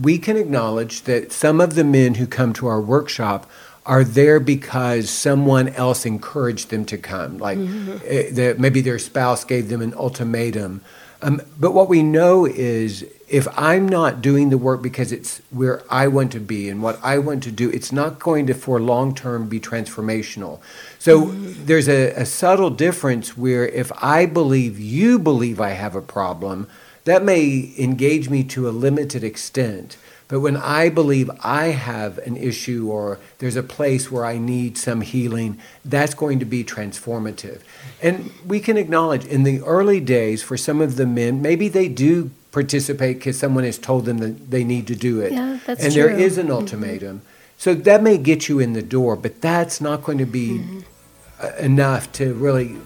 we can acknowledge that some of the men who come to our workshop are there because someone else encouraged them to come, like mm-hmm. the, maybe their spouse gave them an ultimatum. Um, but what we know is if I'm not doing the work because it's where I want to be and what I want to do, it's not going to, for long term, be transformational. So mm-hmm. there's a, a subtle difference where if I believe you believe I have a problem, that may engage me to a limited extent. But when I believe I have an issue or there's a place where I need some healing, that's going to be transformative. And we can acknowledge in the early days, for some of the men, maybe they do participate because someone has told them that they need to do it. Yeah, that's and true. there is an mm-hmm. ultimatum. Mm-hmm. So that may get you in the door, but that's not going to be mm-hmm. enough to really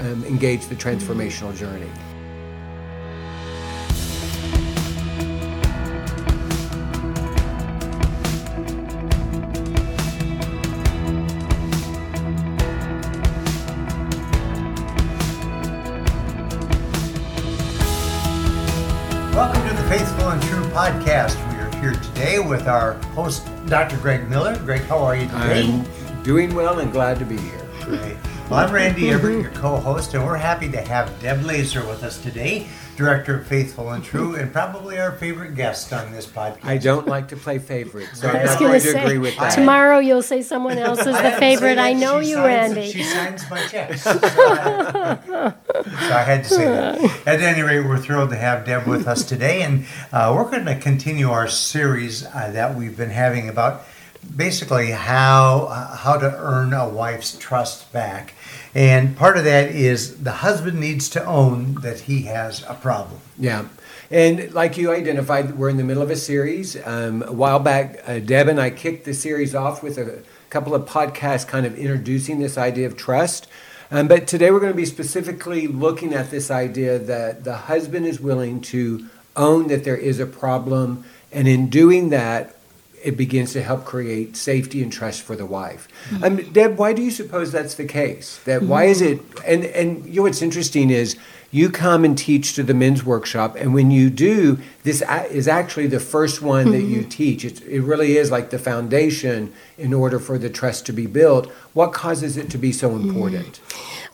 um, engage the transformational journey. Podcast. We are here today with our host, Dr. Greg Miller. Greg, how are you today? I'm doing well and glad to be here. Great. Well, I'm Randy Everett, your co host, and we're happy to have Deb Laaser with us today. Director of Faithful and True, and probably our favorite guest on this podcast. I don't like to play favorites, so I'm not going to say, agree with that. Tomorrow you'll say someone else is the favorite. I know you, signs, Randy. She signs my checks. So I, so I, had to say that. At any rate, we're thrilled to have Deb with us today, and uh, we're going to continue our series uh, that we've been having about basically how uh, how to earn a wife's trust back. And part of that is the husband needs to own that he has a problem. Yeah. And like you identified, we're in the middle of a series. Um, a while back, uh, Deb and I kicked the series off with a couple of podcasts kind of introducing this idea of trust. Um, but today we're going to be specifically looking at this idea that the husband is willing to own that there is a problem. And in doing that, it begins to help create safety and trust for the wife. Mm-hmm. Um, Deb, why do you suppose that's the case? That mm-hmm. why is it? And and you know what's interesting is you come and teach to the men's workshop, and when you do, this is actually the first one mm-hmm. that you mm-hmm. teach. It's, it really is like the foundation in order for the trust to be built. What causes it to be so mm-hmm. important?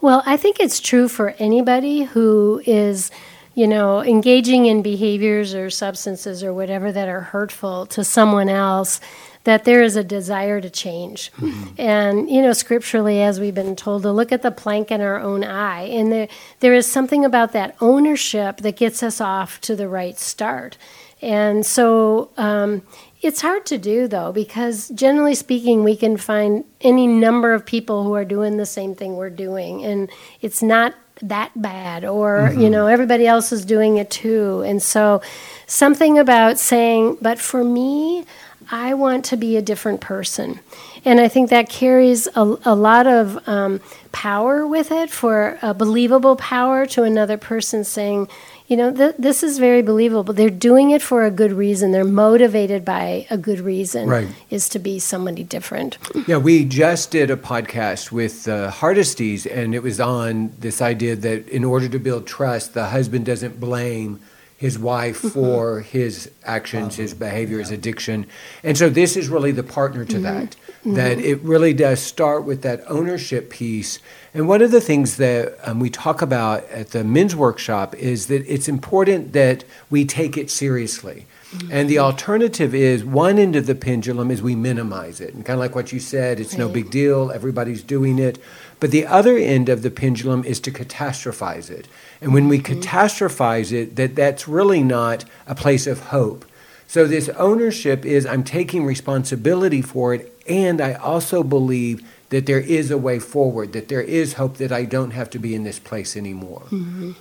Well, I think it's true for anybody who is you know, engaging in behaviors or substances or whatever that are hurtful to someone else, that there is a desire to change. Mm-hmm. And, you know, scripturally, as we've been told, to look at the plank in our own eye. And there, there is something about that ownership that gets us off to the right start. And so, um, it's hard to do though, because generally speaking, we can find any number of people who are doing the same thing we're doing, and it's not that bad or mm-hmm. you know everybody else is doing it too and so something about saying but for me i want to be a different person and i think that carries a, a lot of um, power with it for a believable power to another person saying you know, th- this is very believable. They're doing it for a good reason. They're motivated by a good reason, right. is to be somebody different. Yeah, we just did a podcast with uh, Hardesties, and it was on this idea that in order to build trust, the husband doesn't blame his wife mm-hmm. for his actions, his behavior, his addiction. And so this is really the partner to mm-hmm. that, that mm-hmm. it really does start with that ownership piece and one of the things that um, we talk about at the men's workshop is that it's important that we take it seriously. Mm-hmm. And the alternative is one end of the pendulum is we minimize it. And kind of like what you said, it's right. no big deal, everybody's doing it. But the other end of the pendulum is to catastrophize it. And when we mm-hmm. catastrophize it, that that's really not a place of hope. So this ownership is I'm taking responsibility for it and I also believe that there is a way forward, that there is hope that I don't have to be in this place anymore. Mm-hmm.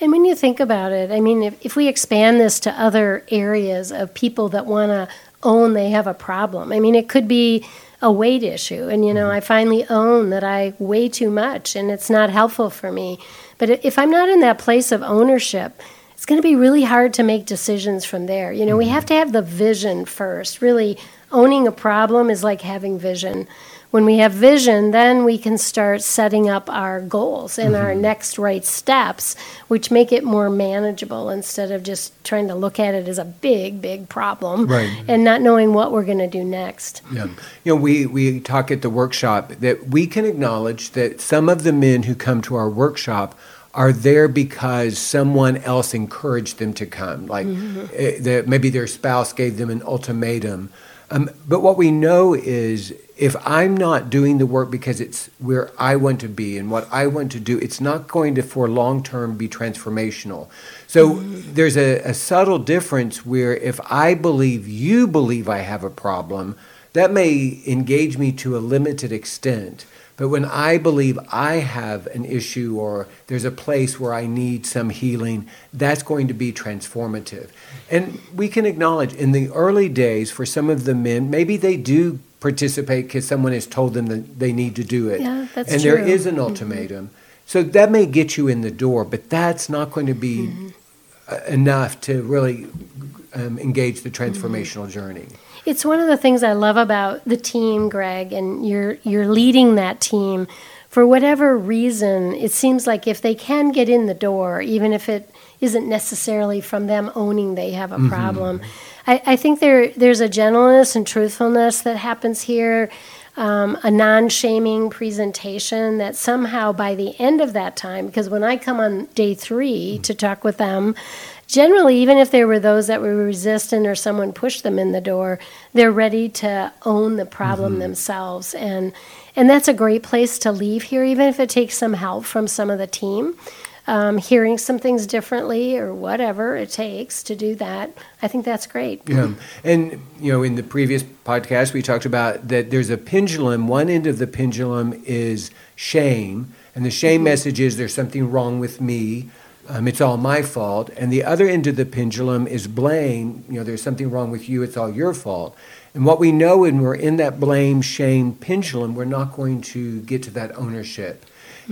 And when you think about it, I mean, if, if we expand this to other areas of people that want to own they have a problem, I mean, it could be a weight issue. And, you know, mm-hmm. I finally own that I weigh too much and it's not helpful for me. But if I'm not in that place of ownership, it's going to be really hard to make decisions from there. You know, we have to have the vision first. Really, owning a problem is like having vision. When we have vision, then we can start setting up our goals and our next right steps, which make it more manageable instead of just trying to look at it as a big, big problem Right. and not knowing what we're going to do next. Yeah. You know, we, we talk at the workshop that we can acknowledge that some of the men who come to our workshop are there because someone else encouraged them to come. Like eh, that maybe their spouse gave them an ultimatum. Um, but what we know is if I'm not doing the work because it's where I want to be and what I want to do, it's not going to, for long term, be transformational. So there's a, a subtle difference where if I believe you believe I have a problem, that may engage me to a limited extent. But when I believe I have an issue or there's a place where I need some healing, that's going to be transformative. And we can acknowledge in the early days, for some of the men, maybe they do participate because someone has told them that they need to do it. Yeah, that's and there true. is an ultimatum. So that may get you in the door, but that's not going to be uh, enough to really um, engage the transformational journey. It's one of the things I love about the team, Greg, and you're you're leading that team. For whatever reason, it seems like if they can get in the door, even if it isn't necessarily from them owning they have a problem, I, I think there there's a gentleness and truthfulness that happens here, um, a non-shaming presentation that somehow by the end of that time, because when I come on day three to talk with them, generally, even if there were those that were resistant or someone pushed them in the door, they're ready to own the problem themselves. And and that's a great place to leave here, even if it takes some help from some of the team. Um, hearing some things differently or whatever it takes to do that, I think that's great. Yeah. And, you know, in the previous podcast, we talked about that there's a pendulum. One end of the pendulum is shame. And the shame message is there's something wrong with me. Um, it's all my fault. And the other end of the pendulum is blame. You know, there's something wrong with you. It's all your fault. And what we know when we're in that blame shame pendulum, we're not going to get to that ownership.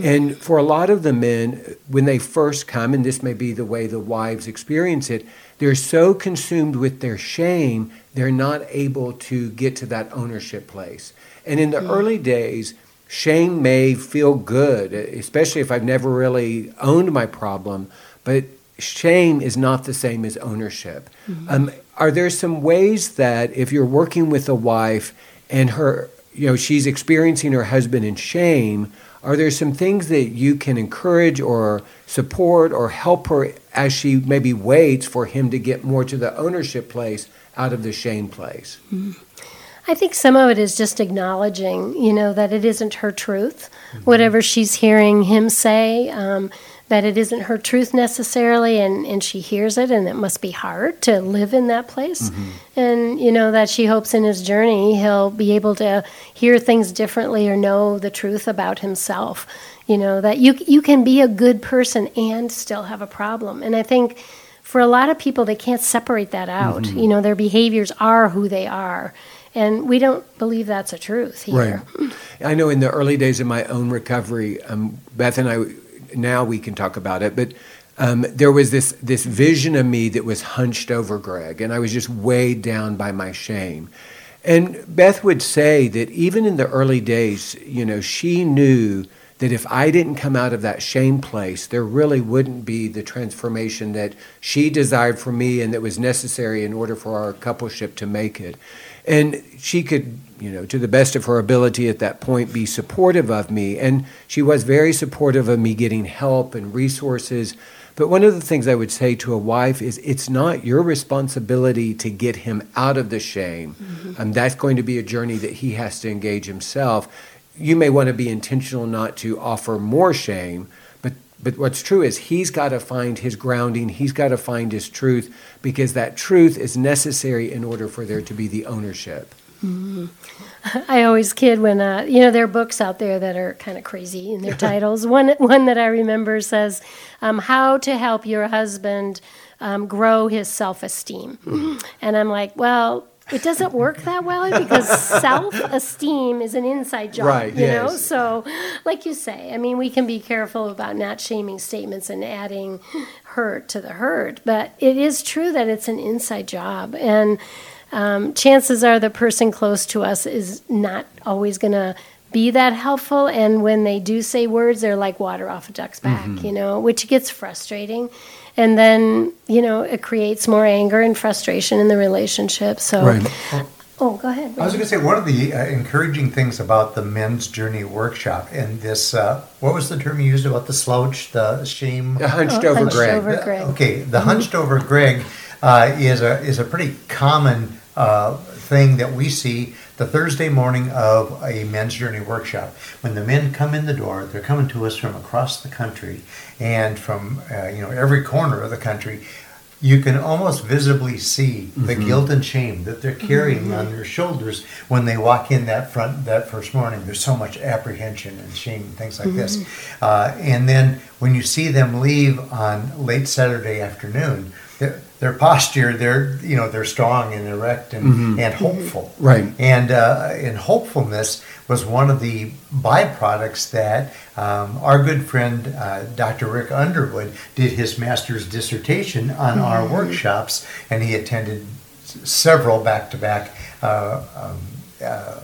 And for a lot of the men, when they first come, and this may be the way the wives experience it, they're so consumed with their shame, they're not able to get to that ownership place. And in the early days, shame may feel good, especially if I've never really owned my problem, but shame is not the same as ownership. Um, are there some ways that if you're working with a wife and her, you know, she's experiencing her husband in shame, are there some things that you can encourage or support or help her as she maybe waits for him to get more to the ownership place out of the shame place? I think some of it is just acknowledging, you know, that it isn't her truth, whatever she's hearing him say, um, that it isn't her truth necessarily, and, and she hears it, and it must be hard to live in that place. And, you know, that she hopes in his journey he'll be able to hear things differently or know the truth about himself. You know, that you, you can be a good person and still have a problem. And I think for a lot of people, they can't separate that out. You know, their behaviors are who they are. And we don't believe that's a truth here. I know in the early days of my own recovery, um, Beth and I, now we can talk about it, but um, there was this, this vision of me that was hunched over Greg, and I was just weighed down by my shame. And Beth would say that even in the early days, you know, she knew that if I didn't come out of that shame place, there really wouldn't be the transformation that she desired for me and that was necessary in order for our coupleship to make it. And she could, you know, to the best of her ability at that point, be supportive of me. And she was very supportive of me getting help and resources. But one of the things I would say to a wife is it's not your responsibility to get him out of the shame. Um, that's going to be a journey that he has to engage himself. You may want to be intentional not to offer more shame, but what's true is he's got to find his grounding, he's got to find his truth because that truth is necessary in order for there to be the ownership. I always kid when uh, you know there are books out there that are kind of crazy in their titles. one one that I remember says, um, "How to help your husband um, grow his self esteem," and I'm like, well. It doesn't work that well because self-esteem is an inside job Right, you know? so like you say i mean we can be careful about not shaming statements and adding hurt to the hurt but it is true that it's an inside job. And um, chances are the person close to us is not always going to be that helpful. And when they do say words they're like water off a duck's back Mm-hmm. you know which gets frustrating and then you know it creates more anger and frustration in the relationship so Right. oh go ahead I was going to say one of the uh, encouraging things about the men's journey workshop and this, uh, what was the term you used about the slouch, the shame? A hunched Oh, over hunched Greg. over. Greg. Okay, the hunched over Greg uh, is a is a pretty common uh, thing that we see the Thursday morning of a men's journey workshop. When the men come in the door, they're coming to us from across the country and from uh, you know every corner of the country. You can almost visibly see the guilt and shame that they're carrying on their shoulders when they walk in that front that first morning. There's so much apprehension and shame and things like this. Uh, and then when you see them leave on late Saturday afternoon, their, their posture, they're you know they're strong and erect and, and hopeful. Right. And uh, and hopefulness was one of the byproducts that um, our good friend uh, Dr. Rick Underwood did his master's dissertation on our workshops, and he attended several back-to-back uh, um, uh,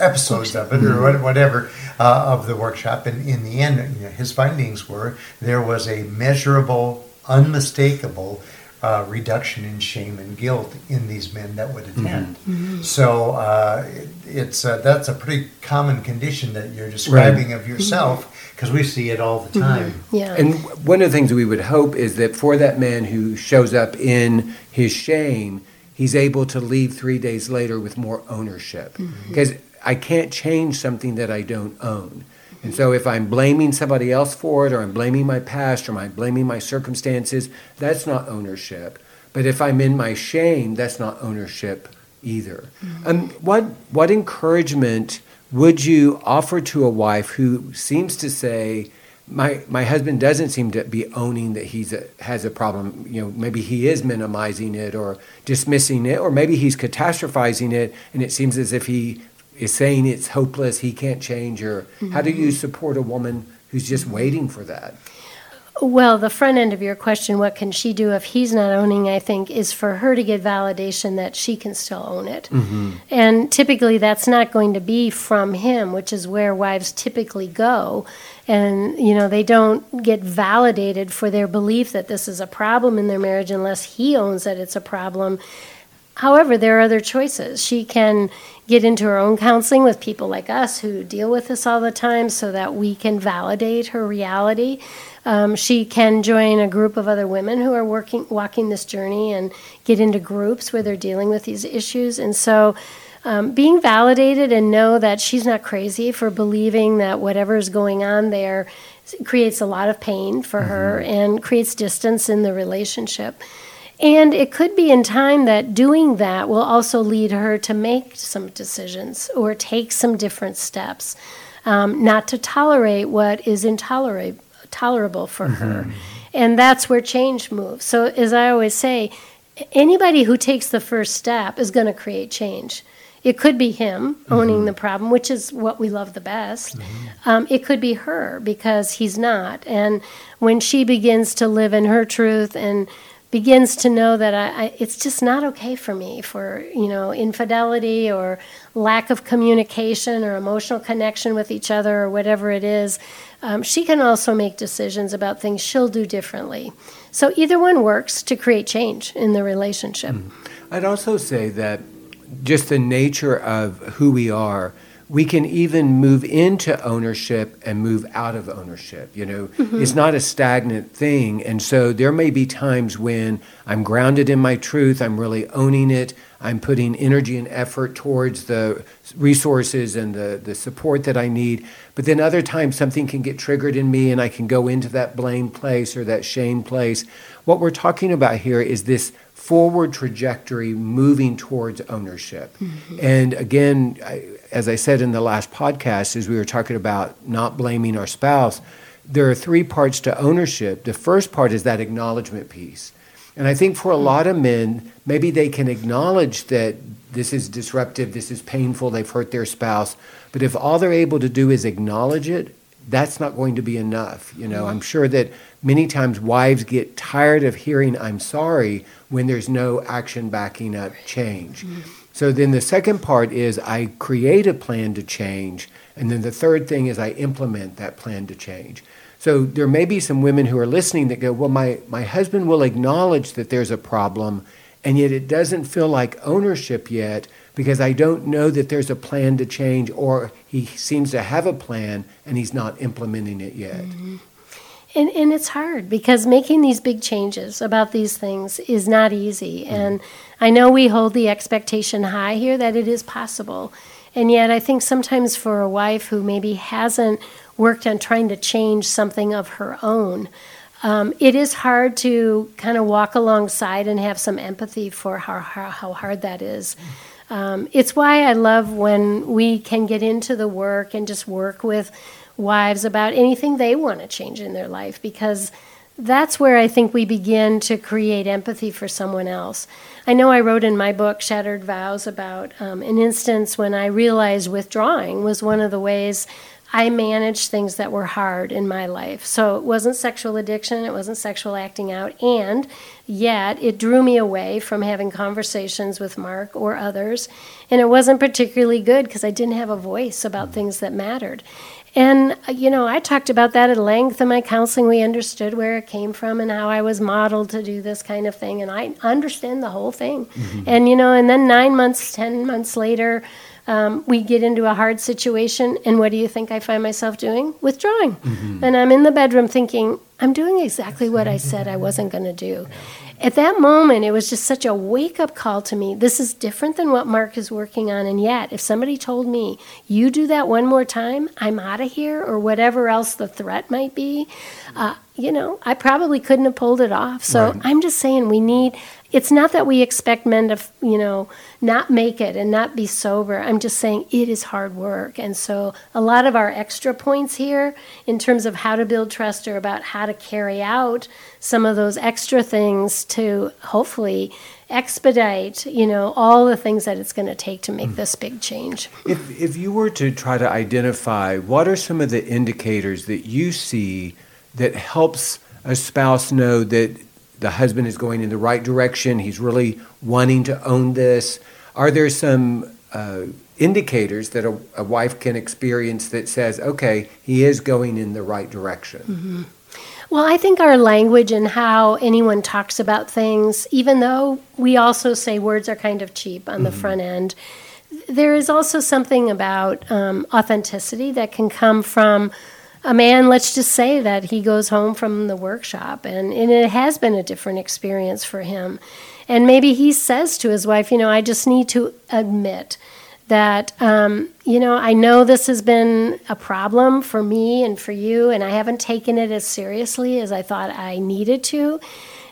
episodes of it or whatever uh, of the workshop. And in the end, you know, his findings were there was a measurable, unmistakable uh, reduction in shame and guilt in these men that would attend. So uh, it, it's uh, that's a pretty common condition that you're describing of yourself because we see it all the time. yeah And one of the things we would hope is that for that man who shows up in his shame, he's able to leave three days later with more ownership. Because I can't change something that I don't own. And so if I'm blaming somebody else for it, or I'm blaming my past, or I'm blaming my circumstances, that's not ownership. But if I'm in my shame, that's not ownership either. Um, what what encouragement would you offer to a wife who seems to say, my my husband doesn't seem to be owning that he's a, has a problem. You know, maybe he is minimizing it or dismissing it, or maybe he's catastrophizing it, and it seems as if he is saying it's hopeless, he can't change. Or how do you mm-hmm. support a woman who's just waiting for that? Well, the front end of your question, what can she do if he's not owning, I think, is for her to get validation that she can still own it. Mm-hmm. And typically that's not going to be from him, which is where wives typically go. And, you know, they don't get validated for their belief that this is a problem in their marriage unless he owns that it's a problem. However, there are other choices. She can get into her own counseling with people like us who deal with this all the time so that we can validate her reality. Um, she can join a group of other women who are working, walking this journey and get into groups where they're dealing with these issues. And so, um, being validated and know that she's not crazy for believing that whatever is going on there creates a lot of pain for her and creates distance in the relationship. And it could be in time that doing that will also lead her to make some decisions or take some different steps, um, not to tolerate what is intolerable tolerable for her. And that's where change moves. So, as I always say, anybody who takes the first step is going to create change. It could be him owning the problem, which is what we love the best. Um, it could be her because he's not. And when she begins to live in her truth and begins to know that I, I, it's just not okay for me for you know infidelity or lack of communication or emotional connection with each other or whatever it is, um, she can also make decisions about things she'll do differently. So either one works to create change in the relationship. I'd also say that just the nature of who we are, we can even move into ownership and move out of ownership. You know, mm-hmm. it's not a stagnant thing. And so there may be times when I'm grounded in my truth, I'm really owning it, I'm putting energy and effort towards the resources and the, the support that I need. But then other times something can get triggered in me and I can go into that blame place or that shame place. What we're talking about here is this forward trajectory moving towards ownership. Mm-hmm. And again, I, as I said in the last podcast, as we were talking about not blaming our spouse, there are three parts to ownership. The first part is that acknowledgement piece. And I think for a lot of men, maybe they can acknowledge that this is disruptive, this is painful, they've hurt their spouse. But if all they're able to do is acknowledge it, that's not going to be enough. You know, I'm sure that many times wives get tired of hearing I'm sorry when there's no action backing up change. Mm-hmm. So then the second part is I create a plan to change. And then the third thing is I implement that plan to change. So there may be some women who are listening that go, well, my, my husband will acknowledge that there's a problem, and yet it doesn't feel like ownership yet because I don't know that there's a plan to change, or he seems to have a plan and he's not implementing it yet. Mm-hmm. And, and it's hard because making these big changes about these things is not easy. Mm-hmm. And I know we hold the expectation high here that it is possible. And yet, I think sometimes for a wife who maybe hasn't worked on trying to change something of her own, um, it is hard to kind of walk alongside and have some empathy for how, how, how hard that is. Um, it's why I love when we can get into the work and just work with wives about anything they want to change in their life because that's where I think we begin to create empathy for someone else. I know I wrote in my book, Shattered Vows, about um, an instance when I realized withdrawing was one of the ways I managed things that were hard in my life. So it wasn't sexual addiction, it wasn't sexual acting out, and yet it drew me away from having conversations with Mark or others. And it wasn't particularly good because I didn't have a voice about things that mattered. And, uh, you know, I talked about that at length in my counseling. We understood where it came from and how I was modeled to do this kind of thing. And I understand the whole thing. And, you know, and then nine months, 10 months later, um, we get into a hard situation. And what do you think I find myself doing? Withdrawing. And I'm in the bedroom thinking, I'm doing exactly what I said I wasn't going to do. At that moment, it was just such a wake up call to me. This is different than what Mark is working on. And yet, if somebody told me, you do that one more time, I'm out of here, or whatever else the threat might be, uh, you know, I probably couldn't have pulled it off. So Right. I'm just saying we need, it's not that we expect men to, you know, not make it and not be sober. I'm just saying it is hard work. And so a lot of our extra points here in terms of how to build trust are about how to carry out some of those extra things to hopefully expedite, you know, all the things that it's going to take to make hmm. this big change. If, if you were to try to identify what are some of the indicators that you see that helps a spouse know that the husband is going in the right direction, he's really wanting to own this, are there some uh, indicators that a, a wife can experience that says, okay, he is going in the right direction? Well, I think our language and how anyone talks about things, even though we also say words are kind of cheap on the front end, there is also something about um, authenticity that can come from a man, let's just say that he goes home from the workshop and, and it has been a different experience for him. And maybe he says to his wife, you know, I just need to admit that um, you know I know this has been a problem for me and for you, and I haven't taken it as seriously as I thought I needed to.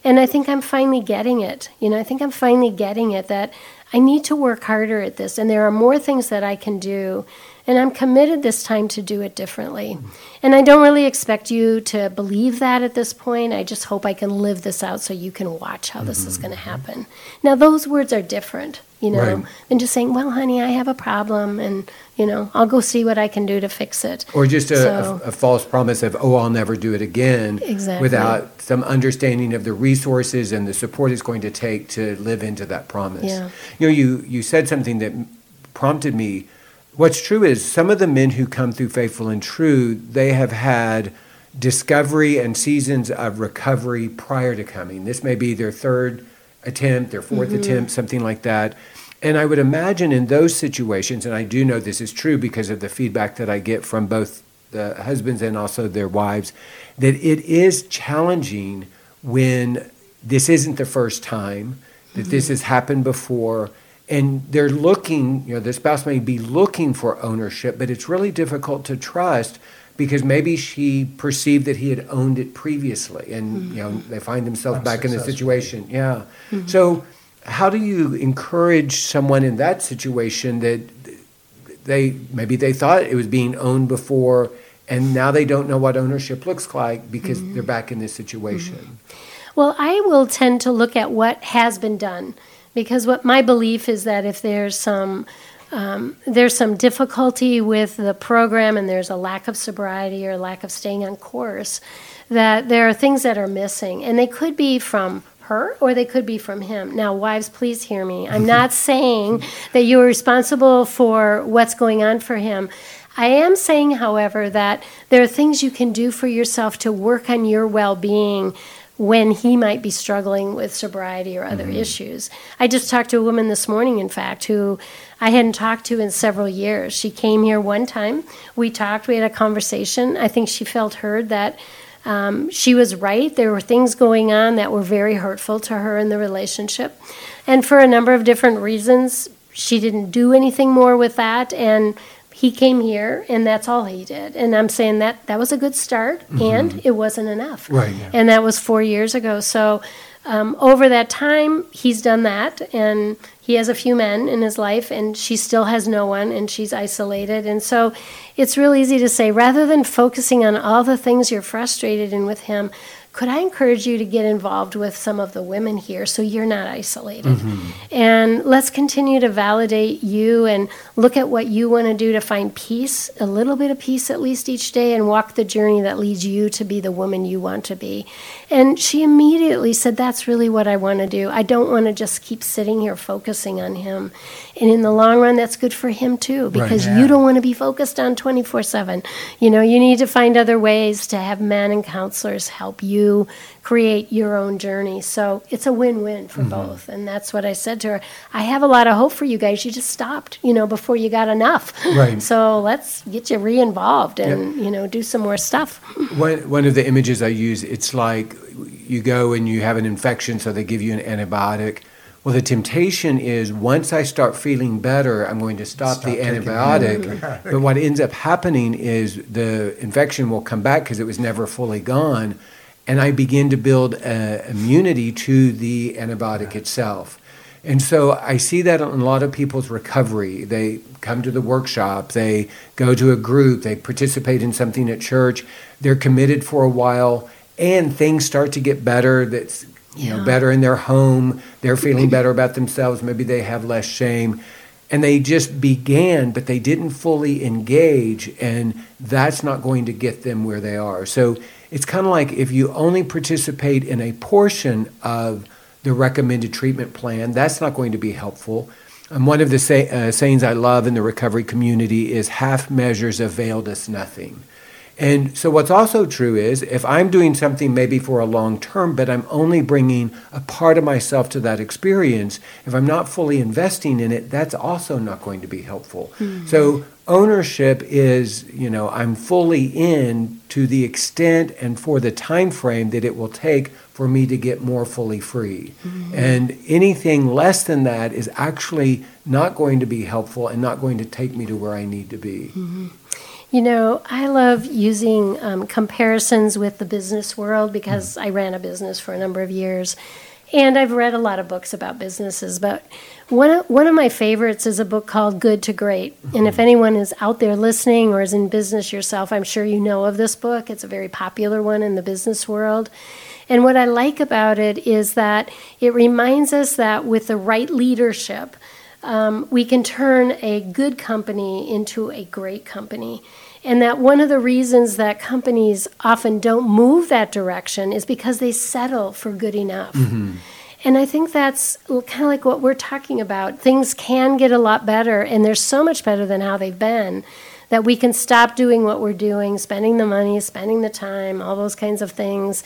And I think I'm finally getting it. You know, I think I'm finally getting it that I need to work harder at this, and there are more things that I can do. And I'm committed this time to do it differently. And I don't really expect you to believe that at this point. I just hope I can live this out so you can watch how this is mm-hmm. going to happen. Now, those words are different, you know, Right. than just saying, well, honey, I have a problem and, you know, I'll go see what I can do to fix it. Or just a, So- a, a false promise of, oh, I'll never do it again. Exactly. Without some understanding of the resources and the support it's going to take to live into that promise. Yeah. You know, you, you said something that prompted me. What's true is some of the men who come through Faithful and True, they have had discovery and seasons of recovery prior to coming. This may be their third attempt, their 4th mm-hmm. attempt, something like that. And I would imagine in those situations, and I do know this is true because of the feedback that I get from both the husbands and also their wives, that it is challenging when this isn't the first time, that this mm-hmm. has happened before, and they're looking, you know, the spouse may be looking for ownership, but it's really difficult to trust because maybe she perceived that he had owned it previously and you know mm-hmm. they find themselves back in the situation. Yeah. Mm-hmm. So how do you encourage someone in that situation that they maybe they thought it was being owned before and now they don't know what ownership looks like because they're mm-hmm. back in this situation? Well, I will tend to look at what has been done because what my belief is that if there's some um, there's some difficulty with the program and there's a lack of sobriety or lack of staying on course, that there are things that are missing. And they could be from her or they could be from him. Now, wives, please hear me. I'm not saying that you are responsible for what's going on for him. I am saying, however, that there are things you can do for yourself to work on your well being when he might be struggling with sobriety or other mm-hmm. issues. I just talked to a woman this morning, in fact, who I hadn't talked to in several years. She came here one time. We talked, we had a conversation. I think she felt heard that um, she was right. There were things going on that were very hurtful to her in the relationship. And for a number of different reasons, she didn't do anything more with that. And he came here and that's all he did and i'm saying that that was a good start mm-hmm. and it wasn't enough right yeah. and that was four years ago so um, over that time he's done that and he has a few men in his life and she still has no one and she's isolated and so it's real easy to say rather than focusing on all the things you're frustrated in with him could I encourage you to get involved with some of the women here so you're not isolated? Mm-hmm. And let's continue to validate you and look at what you want to do to find peace, a little bit of peace at least each day, and walk the journey that leads you to be the woman you want to be. And she immediately said, That's really what I want to do. I don't want to just keep sitting here focusing on him. And in the long run, that's good for him too, because right, yeah. you don't want to be focused on 24 7. You know, you need to find other ways to have men and counselors help you you create your own journey. So it's a win win for mm-hmm. both. And that's what I said to her. I have a lot of hope for you guys. You just stopped, you know, before you got enough. Right. So let's get you re involved and, yep. you know, do some more stuff. One, one of the images I use, it's like you go and you have an infection, so they give you an antibiotic. Well, the temptation is once I start feeling better, I'm going to stop, stop the antibiotic. but what ends up happening is the infection will come back because it was never fully gone and I begin to build uh, immunity to the antibiotic itself. And so I see that in a lot of people's recovery. They come to the workshop, they go to a group, they participate in something at church, they're committed for a while, and things start to get better. That's you yeah. know better in their home. They're feeling better about themselves. Maybe they have less shame, and they just began, but they didn't fully engage, and that's not going to get them where they are. So it's kind of like if you only participate in a portion of the recommended treatment plan, that's not going to be helpful. And one of the say, uh, sayings I love in the recovery community is half measures availed us nothing. And so, what's also true is if I'm doing something maybe for a long term, but I'm only bringing a part of myself to that experience, if I'm not fully investing in it, that's also not going to be helpful. Mm-hmm. So, ownership is, you know, I'm fully in to the extent and for the time frame that it will take for me to get more fully free. Mm-hmm. And anything less than that is actually not going to be helpful and not going to take me to where I need to be. Mm-hmm. You know, I love using um, comparisons with the business world because mm. I ran a business for a number of years. And I've read a lot of books about businesses, but one of, one of my favorites is a book called Good to Great. Mm-hmm. And if mm-hmm. anyone is out there listening or is in business yourself, I'm sure you know of this book. It's a very popular one in the business world. And what I like about it is that it reminds us that with the right leadership, um, we can turn a good company into a great company. And that one of the reasons that companies often don't move that direction is because they settle for good enough. Mm-hmm. And I think that's kind of like what we're talking about. Things can get a lot better, and they're so much better than how they've been that we can stop doing what we're doing, spending the money, spending the time, all those kinds of things,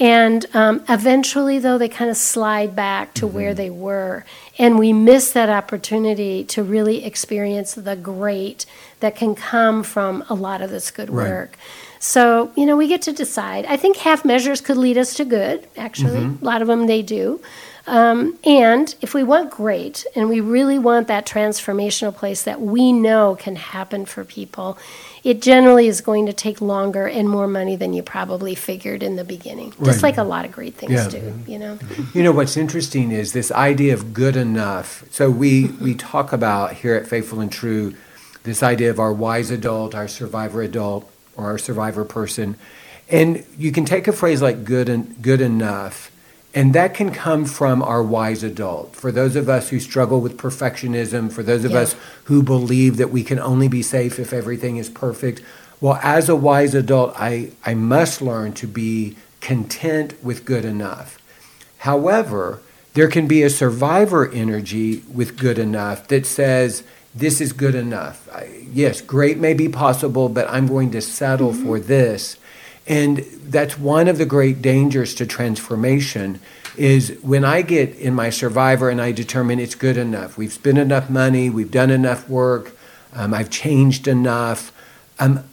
and um, eventually, though, they kind of slide back to mm-hmm. where they were. And we miss that opportunity to really experience the great that can come from a lot of this good right. work. So, you know, we get to decide. I think half measures could lead us to good, actually. Mm-hmm. A lot of them they do. Um, and if we want great and we really want that transformational place that we know can happen for people, it generally is going to take longer and more money than you probably figured in the beginning. Right. Just like a lot of great things yeah. do, you know. You know what's interesting is this idea of good enough. So we we talk about here at Faithful and True this idea of our wise adult, our survivor adult, or our survivor person. And you can take a phrase like good and good enough And that can come from our wise adult. For those of us who struggle with perfectionism, for those of Yeah. us who believe that we can only be safe if everything is perfect, well, as a wise adult, I, I must learn to be content with good enough. However, there can be a survivor energy with good enough that says, this is good enough. I, yes, great may be possible, but I'm going to settle for this. And that's one of the great dangers to transformation is when I get in my survivor and I determine it's good enough. We've spent enough money, we've done enough work, um, I've changed enough. Um,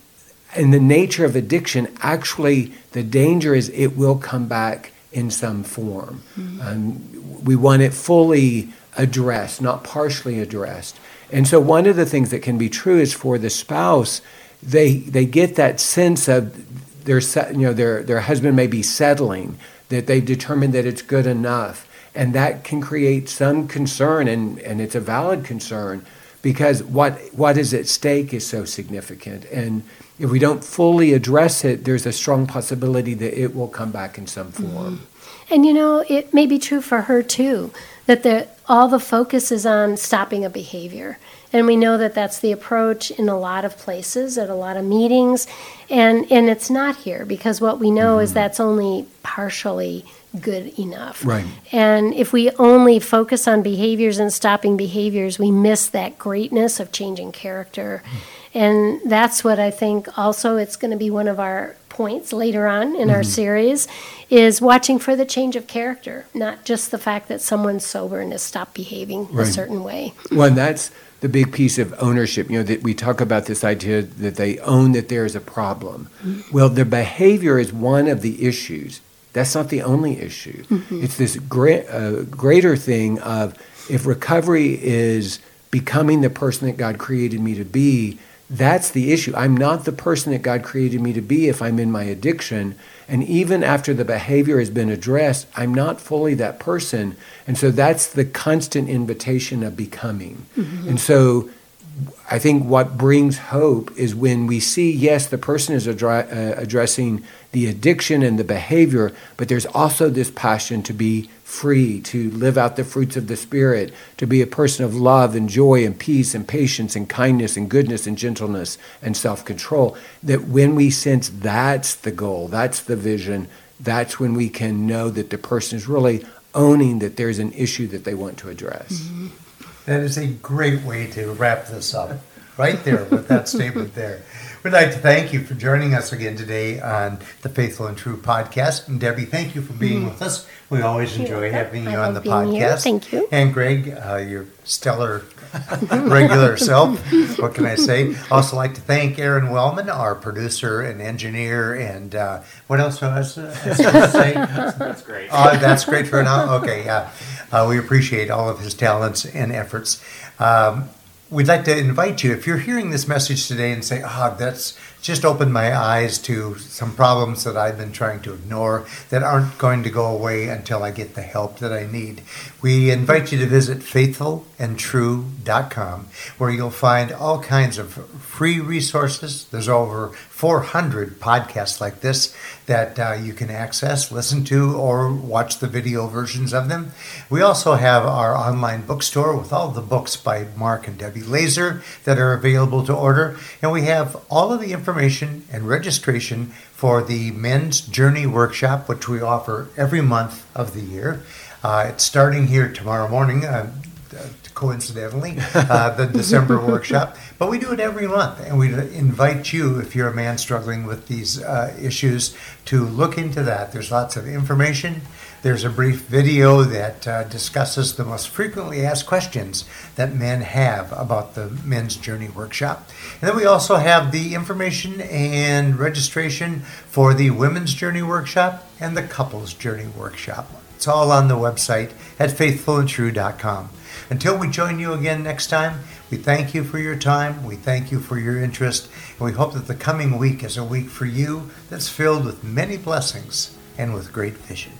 and the nature of addiction, actually, the danger is it will come back in some form. Um, we want it fully addressed, not partially addressed. And so, one of the things that can be true is for the spouse, they they get that sense of their you know their their husband may be settling, that they've determined that it's good enough, and that can create some concern, and and it's a valid concern because what what is at stake is so significant. And if we don't fully address it there's a strong possibility that it will come back in some form. Mm-hmm. And you know, it may be true for her too, that the, all the focus is on stopping a behavior. And we know that that's the approach in a lot of places, at a lot of meetings. And, and it's not here because what we know is mm-hmm. that's only partially good enough. Right. And if we only focus on behaviors and stopping behaviors, we miss that greatness of changing character. Hmm. And that's what I think also it's going to be one of our points later on in our mm-hmm. series is watching for the change of character, not just the fact that someone's sober and has stopped behaving a certain way. well and that's the big piece of ownership you know that we talk about this idea that they own that there is a problem. Mm-hmm. Well their behavior is one of the issues. That's not the only issue. Mm-hmm. It's this great, uh, greater thing of if recovery is becoming the person that god created me to be that's the issue. I'm not the person that god created me to be if i'm in my addiction. And even after the behavior has been addressed i'm not fully that person. And so that's the constant invitation of becoming. Mm-hmm. And so I think what brings hope is when we see, yes, the person is uh, addressing the addiction and the behavior, but there's also this passion to be free, to live out the fruits of the Spirit, to be a person of love and joy and peace and patience and kindness and goodness and gentleness and self control. That when we sense that's the goal, that's the vision, that's when we can know that the person is really owning that there's an issue that they want to address. That is a great way to wrap this up, right there with that statement there. We'd like to thank you for joining us again today on the Faithful and True podcast. And Debbie, thank you for being with us. We always enjoy welcome. having you on the love being here. podcast. Thank you. And Greg, uh, your stellar regular self. What can I say? Also like to thank Aaron Wellman, our producer and engineer, and uh, what else was I supposed to say? That's great. Oh, that's great for now. Okay, yeah. Uh, we appreciate all of his talents and efforts. Um, we'd like to invite you, if you're hearing this message today and say, ah, that's just opened my eyes to some problems that I've been trying to ignore that aren't going to go away until I get the help that I need. We invite you to visit faithfulandtrue.com where you'll find all kinds of free resources. There's over 400 podcasts like this that uh, you can access, listen to, or watch the video versions of them. We also have our online bookstore with all the books by Mark and Debbie Laaser that are available to order. And we have all of the information and registration for the Men's Journey Workshop, which we offer every month of the year. Uh, it's starting here tomorrow morning. Uh, coincidentally, uh, the December workshop. But we do it every month, and we invite you, if you're a man struggling with these uh, issues, to look into that. There's lots of information. There's a brief video that uh, discusses the most frequently asked questions that men have about the Men's Journey Workshop. And then we also have the information and registration for the Women's Journey Workshop and the Couples Journey Workshop. It's all on the website at faithfulandtrue.com. Until we join you again next time, we thank you for your time. We thank you for your interest. And we hope that the coming week is a week for you that's filled with many blessings and with great vision.